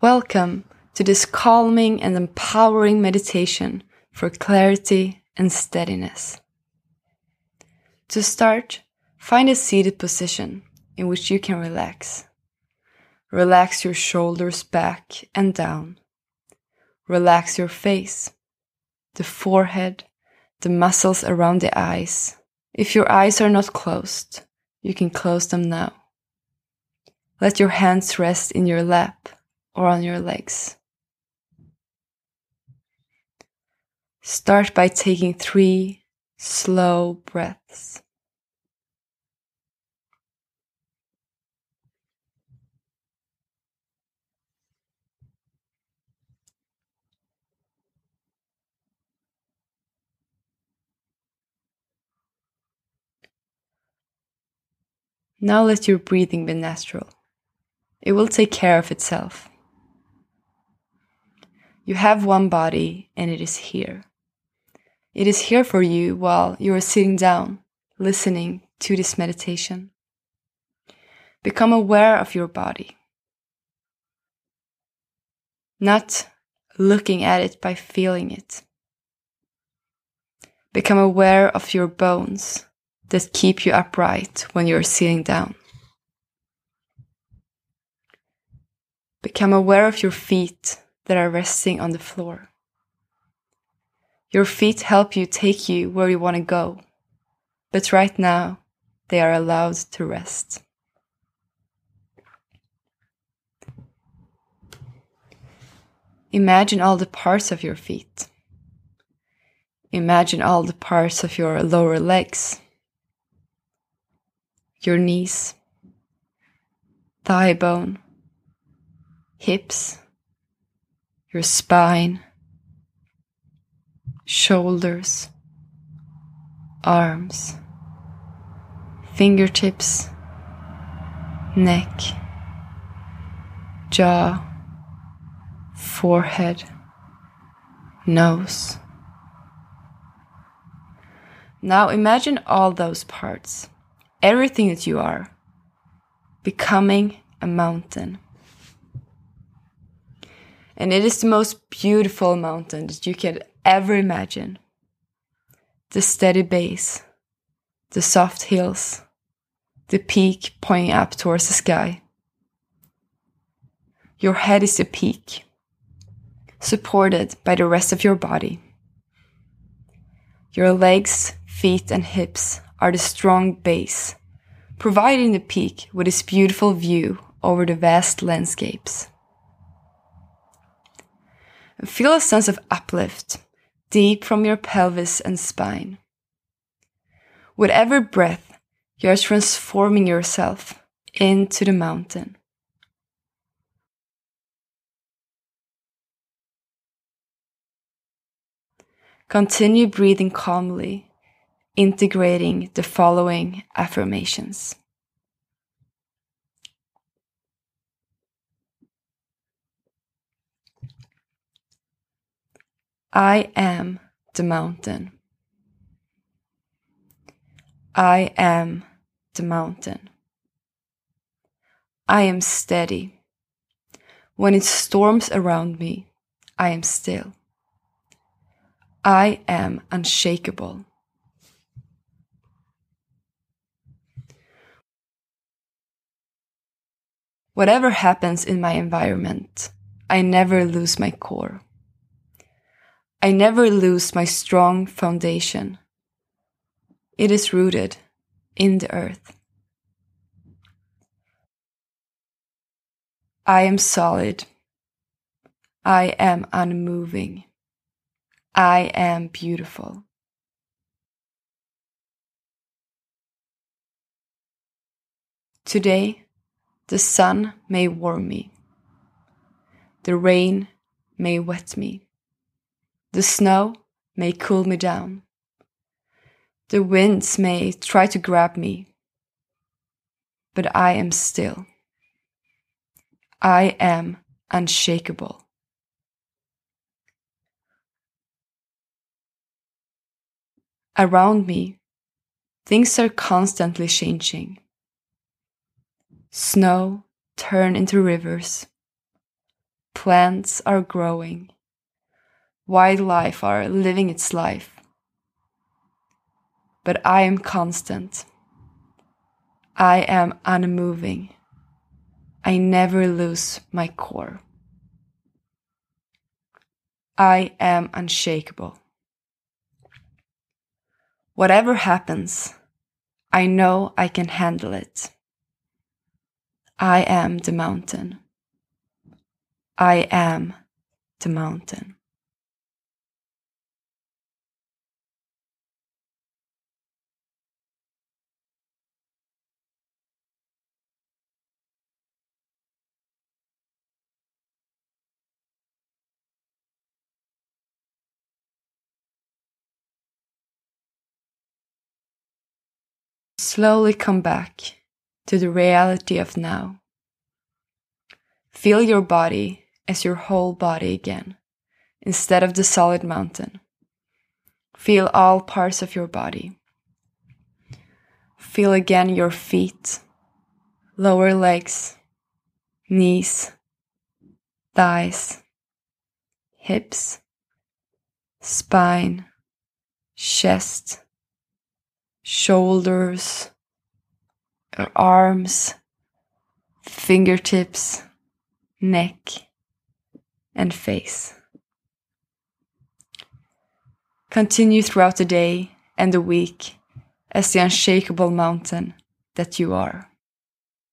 Welcome to this calming and empowering meditation for clarity and steadiness. To start, find a seated position in which you can relax. Relax your shoulders back and down. Relax your face, the forehead, the muscles around the eyes. If your eyes are not closed, you can close them now. Let your hands rest in your lap or on your legs. Start by taking three slow breaths. Now let your breathing be natural. It will take care of itself. You have one body and it is here. It is here for you while you are sitting down, listening to this meditation. Become aware of your body. Not looking at it by feeling it. Become aware of your bones that keep you upright when you're sitting down. Become aware of your feet that are resting on the floor. Your feet help you take you where you want to go, but right now they are allowed to rest. Imagine all the parts of your feet. Imagine all the parts of your lower legs, your knees, thigh bone, hips, your spine, shoulders, arms, fingertips, neck, jaw, forehead, nose. Now imagine all those parts, everything that you are, becoming a mountain. And it is the most beautiful mountain that you can ever imagine. The steady base, the soft hills, the peak pointing up towards the sky. Your head is the peak, supported by the rest of your body. Your legs, feet, and hips are the strong base, providing the peak with its beautiful view over the vast landscapes. Feel a sense of uplift deep from your pelvis and spine. With every breath, you are transforming yourself into the mountain. Continue breathing calmly, integrating the following affirmations. I am the mountain. I am the mountain. I am steady. When it storms around me, I am still. I am unshakable. Whatever happens in my environment, I never lose my core. I never lose my strong foundation. It is rooted in the earth. I am solid. I am unmoving. I am beautiful. Today, the sun may warm me. The rain may wet me. The snow may cool me down. The winds may try to grab me. But I am still. I am unshakable. Around me, things are constantly changing. Snow turn into rivers. plants are growing, wildlife are living its life. But I am constant. I am unmoving. I never lose my core. I am unshakable. Whatever happens, I know I can handle it. I am the mountain. I am the mountain. Slowly come back to the reality of now. Feel your body as your whole body again, instead of the solid mountain. Feel all parts of your body. Feel again your feet, lower legs, knees, thighs, hips, spine, chest, shoulders, arms, fingertips, neck, and face. Continue throughout the day and the week as the unshakable mountain that you are.